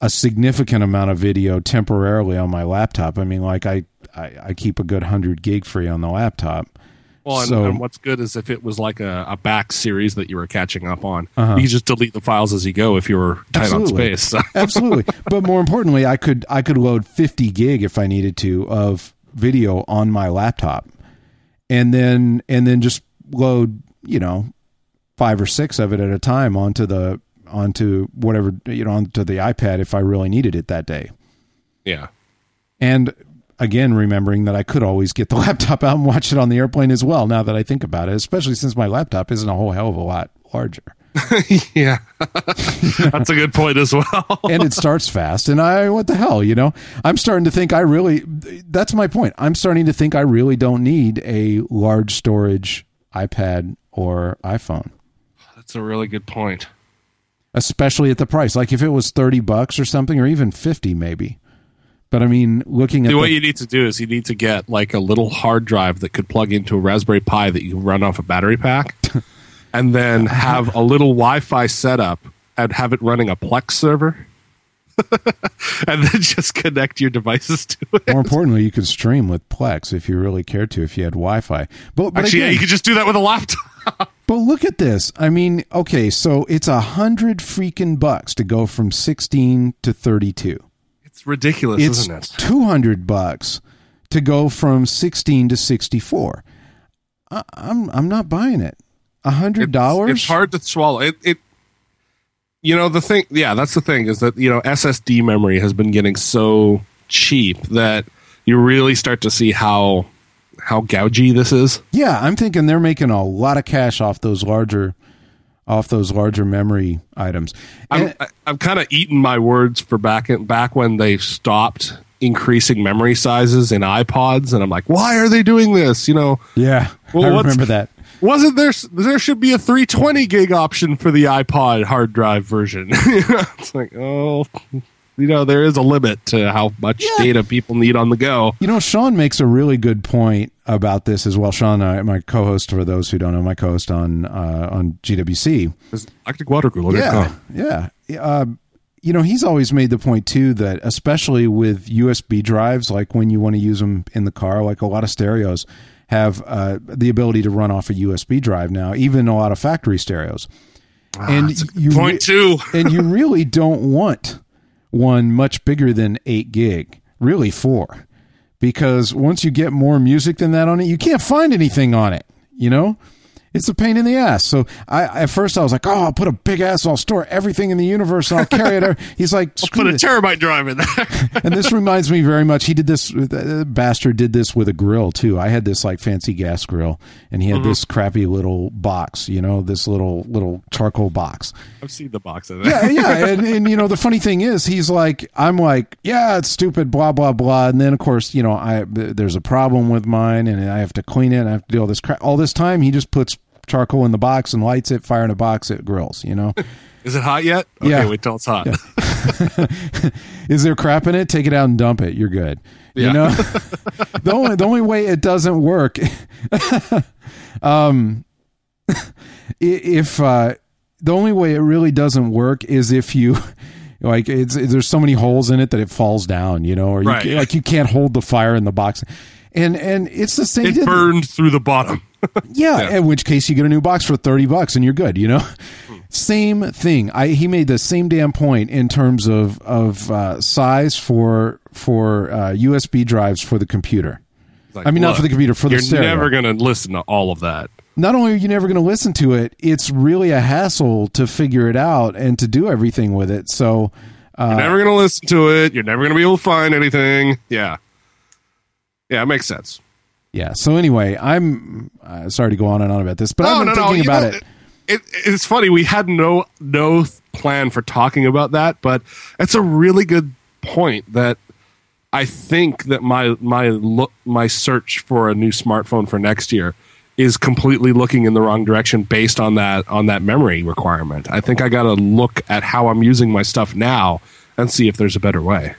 [SPEAKER 2] a significant amount of video temporarily on my laptop. I mean, like I I, I keep a good hundred gig free on the laptop.
[SPEAKER 3] Well, and,
[SPEAKER 2] So-
[SPEAKER 3] and what's good is if it was like a, a back series that you were catching up on,
[SPEAKER 2] Uh-huh.
[SPEAKER 3] you could just delete the files as you go if you were tight
[SPEAKER 2] Absolutely.
[SPEAKER 3] on space.
[SPEAKER 2] Absolutely. But more importantly, I could I could load 50 gig if I needed to of video on my laptop. And then and then just load, you know, 5 or 6 of it at a time onto the onto whatever, you know, onto the iPad if I really needed it that day.
[SPEAKER 3] yeah.
[SPEAKER 2] And again, remembering that I could always get the laptop out and watch it on the airplane as well now that I think about it, especially since my laptop isn't a whole hell of a lot larger.
[SPEAKER 3] yeah. That's a good point as well.
[SPEAKER 2] and it starts fast and i what the hell you know i'm starting to think i really that's my point i'm starting to think i really don't need a large storage ipad or iphone
[SPEAKER 3] That's a really good point.
[SPEAKER 2] especially at the price like if it was 30 bucks or something or even 50 maybe but i mean looking at
[SPEAKER 3] See, what
[SPEAKER 2] the,
[SPEAKER 3] you need to do is you need to get like a little hard drive that could plug into a Raspberry Pi that you run off a battery pack, and then have a little Wi-Fi setup and have it running a Plex server, and then just connect your devices to it.
[SPEAKER 2] more importantly you could stream with plex if you really cared to if you had wi-fi but, but
[SPEAKER 3] Actually, yeah, you could just do that with a laptop.
[SPEAKER 2] But look at this. I mean, okay, so it's a hundred freaking bucks to go from sixteen to thirty-two.
[SPEAKER 3] It's ridiculous,
[SPEAKER 2] it's
[SPEAKER 3] isn't it?
[SPEAKER 2] 200 bucks to go from 16 to 64 I, i'm i'm not buying it a hundred dollars
[SPEAKER 3] It's hard to swallow. It, it, you know, the thing. Yeah, that's the thing is that you know SSD memory has been getting so cheap that you really start to see how how gougy this is.
[SPEAKER 2] yeah i'm thinking they're making a lot of cash off those larger off those larger memory items
[SPEAKER 3] I'm I, I'm kind of eating my words for back back when they stopped increasing memory sizes in iPods, and I'm like, why are they doing this? You know,
[SPEAKER 2] yeah
[SPEAKER 3] Well,
[SPEAKER 2] i remember that
[SPEAKER 3] wasn't there? There should be a 320 gig option for the iPod hard drive version. it's like, oh, you know, there is a limit to how much
[SPEAKER 2] Yeah.
[SPEAKER 3] data people need on the go.
[SPEAKER 2] You know, Sean makes a really good point about this as well. Sean, uh, my co-host, for those who don't know, my co-host on uh, on GWC.
[SPEAKER 3] Galactic Water Cooler.
[SPEAKER 2] Yeah, yeah. Uh, you know, he's always made the point too that especially with USB drives, like when you want to use them in the car, like a lot of stereos have uh, the ability to run off a USB drive now, even a lot of factory stereos. and you
[SPEAKER 3] Point
[SPEAKER 2] re-
[SPEAKER 3] two.
[SPEAKER 2] and you really don't want one much bigger than eight gig, really four, because once you get more music than that on it, you can't find anything on it. You know, It's a pain in the ass. So I at first I was like, oh, I'll put a big ass. I'll store everything in the universe and I'll carry it. He's like,
[SPEAKER 3] I'll put a
[SPEAKER 2] this.
[SPEAKER 3] terabyte drive in there.
[SPEAKER 2] and this reminds me very much. He did this. The bastard did this with a grill too. I had this like fancy gas grill, and he had
[SPEAKER 3] Mm-hmm.
[SPEAKER 2] this crappy little box. You know, this little little charcoal box.
[SPEAKER 3] I've seen the box of that.
[SPEAKER 2] Yeah, yeah. And, and you know, the funny thing is, he's like, I'm like, yeah, it's stupid, blah blah blah. And then of course, you know, I there's a problem with mine, and I have to clean it. and I have to do all this crap. All this time, he just puts charcoal in the box and lights it, fire in a box, it grills. You know.
[SPEAKER 3] Is it hot yet? Okay,
[SPEAKER 2] Yeah.
[SPEAKER 3] wait till it's hot.
[SPEAKER 2] Is there crap in it? Take it out and dump it. You're good. You know, the only the only way it doesn't work, um, if uh, the only way it really doesn't work is if you like it's there's so many holes in it that it falls down. You know, or you,
[SPEAKER 3] Right.
[SPEAKER 2] like you can't hold the fire in the box. And and it's the same. he
[SPEAKER 3] It
[SPEAKER 2] did-
[SPEAKER 3] burned through the bottom.
[SPEAKER 2] yeah,
[SPEAKER 3] Yeah.
[SPEAKER 2] in which case you get a new box for 30 bucks and you're good, you know? Same thing. I he made the same damn point in terms of of uh, size for for uh, USB drives for the computer.
[SPEAKER 3] Like,
[SPEAKER 2] I mean, not for the computer, for the
[SPEAKER 3] You're never going to listen to all of that.
[SPEAKER 2] Not only are you never going to listen to it, it's really a hassle to figure it out and to do everything with it. So, uh,
[SPEAKER 3] You're never going to listen to it. You're never going to be able to find anything. Yeah. Yeah, it makes sense.
[SPEAKER 2] yeah. So anyway, I'm uh, sorry to go on and on about this, but
[SPEAKER 3] No,
[SPEAKER 2] I've been
[SPEAKER 3] no, no,
[SPEAKER 2] thinking
[SPEAKER 3] you
[SPEAKER 2] about
[SPEAKER 3] know,
[SPEAKER 2] it.
[SPEAKER 3] It, it's funny. We had no no plan for talking about that, but it's a really good point that I think that my my look my search for a new smartphone for next year is completely looking in the wrong direction based on that on that memory requirement. I think I got to look at how I'm using my stuff now and see if there's a better way.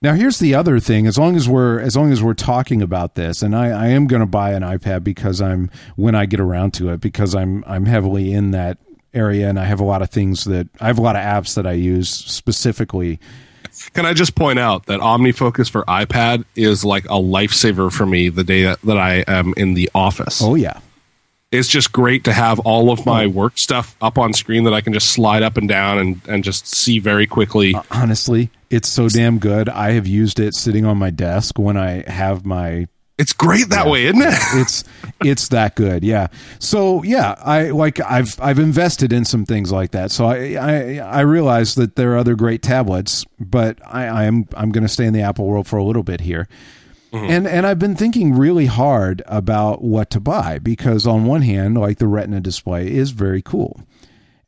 [SPEAKER 2] Now here's the other thing. As long as we're as long as we're talking about this, and I, I am going to buy an iPad because I'm when I get around to it because I'm I'm heavily in that area and I have a lot of things that I have a lot of apps that I use specifically.
[SPEAKER 3] Can I just point out that OmniFocus for iPad is like a lifesaver for me the day that, that I am in the office.
[SPEAKER 2] Oh yeah,
[SPEAKER 3] it's just great to have all of my oh. work stuff up on screen that I can just slide up and down and, and just see very quickly.
[SPEAKER 2] Uh, honestly, it's so damn good. I have used it sitting on my desk when I have my
[SPEAKER 3] It's great that way, isn't it?
[SPEAKER 2] it's it's that good yeah. So yeah i like i've i've invested in some things like that. So i i, I realize that there are other great tablets but i i am i'm going to stay in the apple world for a little bit here. Mm-hmm. And and i've been thinking really hard about what to buy because on one hand like the retina display is very cool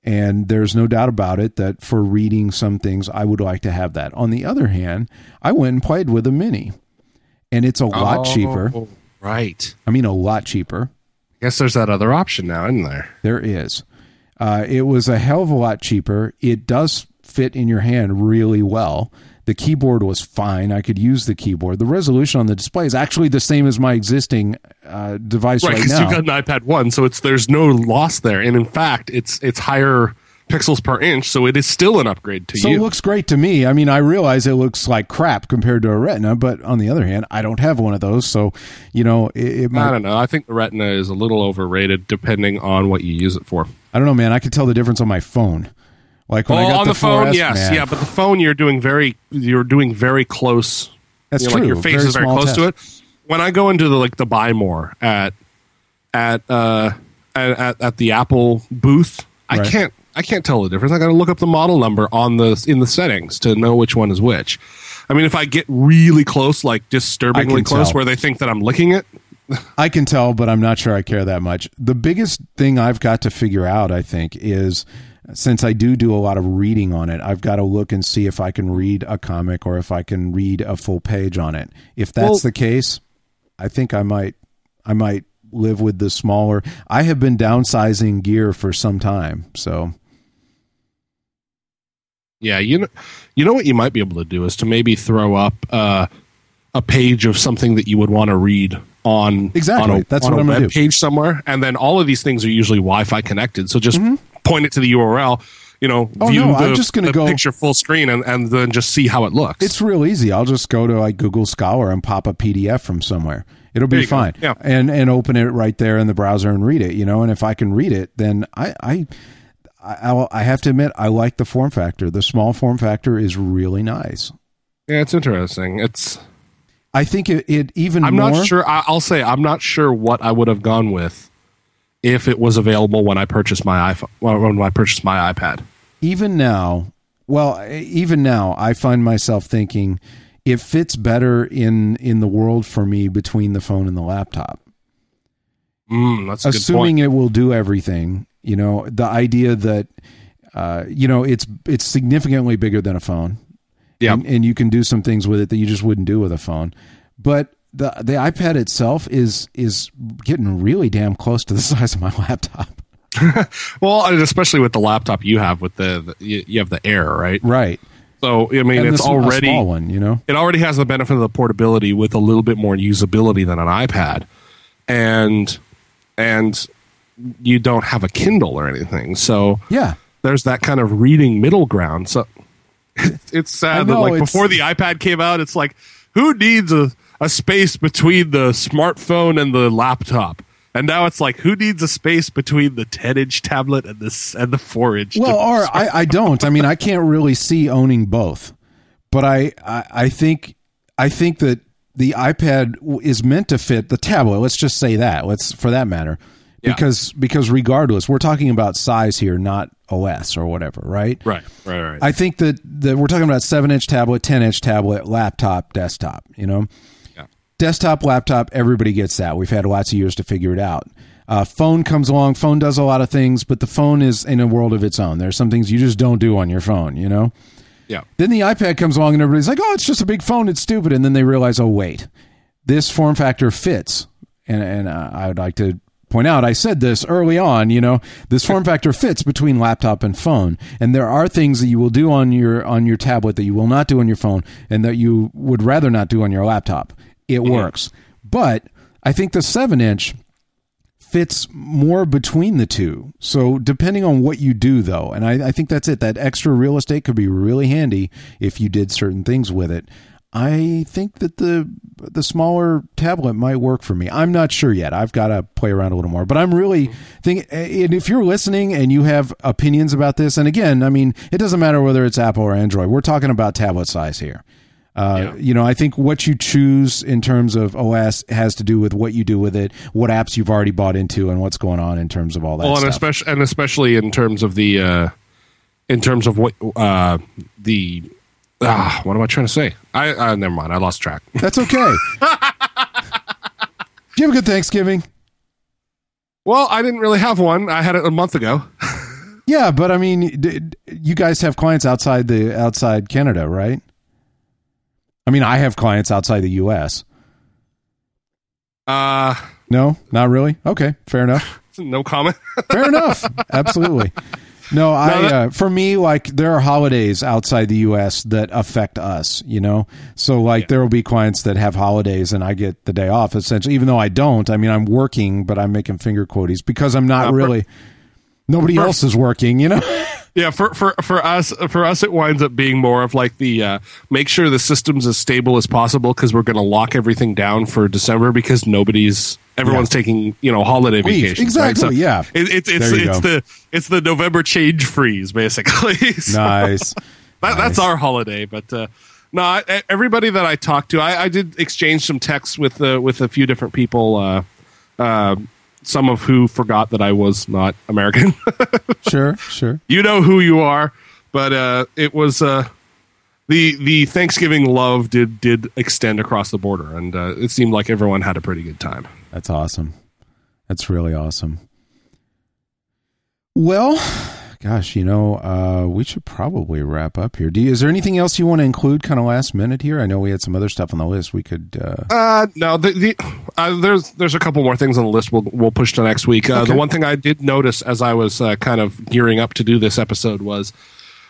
[SPEAKER 2] and there's no doubt about it that for reading some things i would like to have that on the other hand i went and played with a mini and it's a lot cheaper
[SPEAKER 3] Oh, Right.
[SPEAKER 2] I mean, a lot cheaper.
[SPEAKER 3] I guess there's that other option now, isn't there?
[SPEAKER 2] There is. Uh, it was a hell of a lot cheaper. It does fit in your hand really well. The keyboard was fine. I could use the keyboard. The resolution on the display is actually the same as my existing uh, device
[SPEAKER 3] Right,
[SPEAKER 2] right,
[SPEAKER 3] because
[SPEAKER 2] now.
[SPEAKER 3] you've got an iPad one, so it's there's no loss there, and in fact, it's it's higher pixels per inch, so it is still an upgrade to
[SPEAKER 2] so
[SPEAKER 3] you.
[SPEAKER 2] So it looks great to me. I mean, I realize it looks like crap compared to a Retina, but on the other hand, I don't have one of those, so you know, it, it
[SPEAKER 3] I don't know. I think the Retina is a little overrated, depending on what you use it for.
[SPEAKER 2] I don't know, man. I could tell the difference on my phone. Like when I
[SPEAKER 3] Oh,
[SPEAKER 2] got
[SPEAKER 3] on
[SPEAKER 2] the,
[SPEAKER 3] the, phone,
[SPEAKER 2] 4S,
[SPEAKER 3] yes,
[SPEAKER 2] man,
[SPEAKER 3] yeah, but the phone you're doing very you're doing very close.
[SPEAKER 2] That's
[SPEAKER 3] you know,
[SPEAKER 2] true.
[SPEAKER 3] Like your face
[SPEAKER 2] Very
[SPEAKER 3] is very close to it. When I go into the like the buy more at at uh at, at, the Apple booth, I can't I can't tell the difference. I got to look up the model number on the in the settings to know which one is which. I mean, if I get really close, like disturbingly close,
[SPEAKER 2] tell.
[SPEAKER 3] where they think that I'm licking it,
[SPEAKER 2] I can tell, but I'm not sure I care that much. The biggest thing I've got to figure out, I think, is since I do do a lot of reading on it, I've got to look and see if I can read a comic or if I can read a full page on it. If that's
[SPEAKER 3] Well-
[SPEAKER 2] the case, I think I might, I might live with the smaller. I have been downsizing gear for some time, so
[SPEAKER 3] Yeah, you know, you know what you might be able to do is to maybe throw up uh, a page of something that you would want to read on
[SPEAKER 2] Exactly.
[SPEAKER 3] on a,
[SPEAKER 2] That's
[SPEAKER 3] on
[SPEAKER 2] what
[SPEAKER 3] a
[SPEAKER 2] I'm
[SPEAKER 3] web
[SPEAKER 2] do.
[SPEAKER 3] page somewhere, and then all of these things are usually Wi-Fi connected. So just point it to the URL. You know,
[SPEAKER 2] Mm-hmm. Oh,
[SPEAKER 3] view
[SPEAKER 2] no,
[SPEAKER 3] the,
[SPEAKER 2] I'm just gonna go-
[SPEAKER 3] picture full screen and, and then just see how it looks.
[SPEAKER 2] It's real easy. I'll just go to like Google Scholar and pop a PDF from somewhere. It'll be
[SPEAKER 3] go.
[SPEAKER 2] fine.
[SPEAKER 3] Yeah.
[SPEAKER 2] And and open it right there in the browser and read it, you know, and if I can read it, then I I I, I have to admit I like the form factor. The small form factor is really nice.
[SPEAKER 3] yeah, it's interesting. It's
[SPEAKER 2] I think it, it even
[SPEAKER 3] I'm
[SPEAKER 2] more
[SPEAKER 3] not sure. I, I'll say I'm not sure what I would have gone with if it was available when I purchased my iPhone, when I purchased my iPad.
[SPEAKER 2] Even now, well, even now, I find myself thinking it fits better in in the world for me between the phone and the laptop.
[SPEAKER 3] Mm, that's
[SPEAKER 2] assuming it will do everything. You know, the idea that uh, you know it's it's significantly bigger than a phone.
[SPEAKER 3] Yeah,
[SPEAKER 2] and, and you can do some things with it that you just wouldn't do with a phone. But the the iPad itself is is getting really damn close to the size of my laptop.
[SPEAKER 3] well, especially with the laptop you have with the, the you, you, have the Air, right?
[SPEAKER 2] Right.
[SPEAKER 3] So I mean,
[SPEAKER 2] and
[SPEAKER 3] it's already
[SPEAKER 2] small one. You know,
[SPEAKER 3] it already has the benefit of the portability with a little bit more usability than an iPad, and and you don't have a Kindle or anything. So
[SPEAKER 2] yeah,
[SPEAKER 3] there's that kind of reading middle ground. So it's sad know, that like before the iPad came out, it's like who needs a a space between the smartphone and the laptop. And now it's like, who needs a space between the 10 inch tablet and this and the 4 inch?
[SPEAKER 2] Well, or I, I don't. I mean, I can't really see owning both, but I, I, I think I think that the iPad is meant to fit the tablet. Let's just say that. Let's for that matter, yeah. because because regardless, we're talking about size here, not OS or whatever, right?
[SPEAKER 3] Right, right, right.
[SPEAKER 2] I think that that we're talking about seven inch tablet, ten inch tablet, laptop, desktop. You know, desktop, laptop, everybody gets that. We've had lots of years to figure it out. Uh, phone comes along. Phone does a lot of things, but the phone is in a world of its own. There's some things you just don't do on your phone, you know?
[SPEAKER 3] Yeah.
[SPEAKER 2] Then the iPad comes along and everybody's like, oh, it's just a big phone. It's stupid. And then they realize, oh, wait, this form factor fits. And, and uh, I would like to point out, I said this early on, you know, this form factor fits between laptop and phone. And there are things that you will do on your, on your tablet that you will not do on your phone and that you would rather not do on your laptop it mm-hmm. works. But I think the seven inch fits more between the two. So depending on what you do, though, and I, I, think that's it. That extra real estate could be really handy if you did certain things with it. I think that the the smaller tablet might work for me. I'm not sure yet. I've got to play around a little more. But I'm really thinking. And if you're listening and you have opinions about this, and again, I mean, it doesn't matter whether it's Apple or Android. We're talking about tablet size here. Uh, yeah. You know, I think what you choose in terms of OS has to do with what you do with it, what apps you've already bought into, and what's going on in terms of all that. Well,
[SPEAKER 3] and especially and especially in terms of the uh, in terms of what uh, the ah, what am I trying to say? I uh, never mind. I lost track.
[SPEAKER 2] That's okay. do you have a good Thanksgiving?
[SPEAKER 3] Well, I didn't really have one. I had it a month ago.
[SPEAKER 2] yeah, but I mean, you guys have clients outside the outside Canada, right? I mean, I have clients outside the U.S.
[SPEAKER 3] Uh,
[SPEAKER 2] no, not really. Okay, fair enough.
[SPEAKER 3] no comment.
[SPEAKER 2] fair enough. Absolutely. No, I uh, for me like there are holidays outside the U.S. that affect us. You know, so like yeah. there will be clients that have holidays and I get the day off essentially, even though I don't. I mean, I'm working, but I'm making finger quoties because I'm not uh, really. Nobody else is working. You know.
[SPEAKER 3] yeah for for for us for us it winds up being more of like the uh, make sure the system's as stable as possible because we're going to lock everything down for december because nobody's everyone's yeah. taking you know holiday vacation
[SPEAKER 2] exactly right? so yeah
[SPEAKER 3] it, it's it's it's go. the it's the november change freeze basically
[SPEAKER 2] so nice.
[SPEAKER 3] that, nice that's our holiday but uh no, I, everybody that I talked to, I, I did exchange some texts with uh, with a few different people. Uh, uh, some of who forgot that I was not American.
[SPEAKER 2] sure, sure.
[SPEAKER 3] You know who you are, but uh, it was uh, the the Thanksgiving love did did extend across the border, and uh, it seemed like everyone had a pretty good time.
[SPEAKER 2] That's awesome. That's really awesome. Well, gosh, you know, uh, we should probably wrap up here. Do you, is there anything else you want to include, kind of last minute here? I know we had some other stuff on the list. We could.
[SPEAKER 3] Uh, uh no, the, the uh, there's there's a couple more things on the list. We'll we'll push to next week. Uh, okay. The one thing I did notice as I was uh, kind of gearing up to do this episode was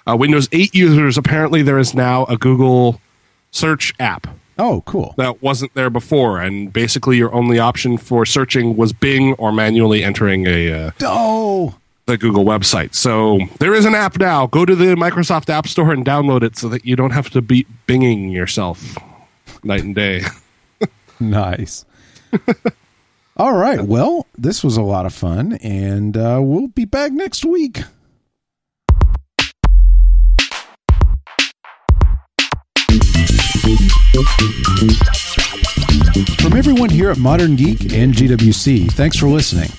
[SPEAKER 3] uh, Windows 8 users. Apparently, there is now a Google search app.
[SPEAKER 2] Oh, cool.
[SPEAKER 3] That wasn't there before, and basically your only option for searching was Bing or manually entering a. Uh,
[SPEAKER 2] oh
[SPEAKER 3] the Google website. So there is an app now. Go to the Microsoft App Store and download it so that you don't have to be binging yourself night and day.
[SPEAKER 2] nice. All right. Well, this was a lot of fun, and uh, we'll be back next week. From everyone here at Modern Geek and GWC, thanks for listening.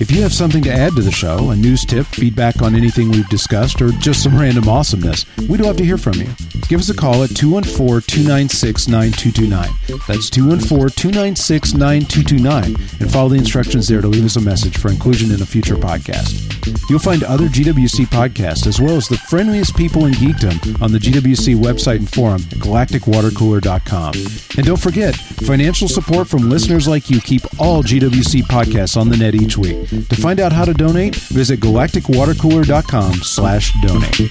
[SPEAKER 2] If you have something to add to the show, a news tip, feedback on anything we've discussed, or just some random awesomeness, we'd love to hear from you. Give us a call at 214 296 9229. That's 214 296 9229, and follow the instructions there to leave us a message for inclusion in a future podcast. You'll find other GWC podcasts as well as the friendliest people in geekdom on the GWC website and forum at galacticwatercooler.com. And don't forget, financial support from listeners like you keep all GWC podcasts on the net each week. To find out how to donate, visit galacticwatercooler.com slash donate.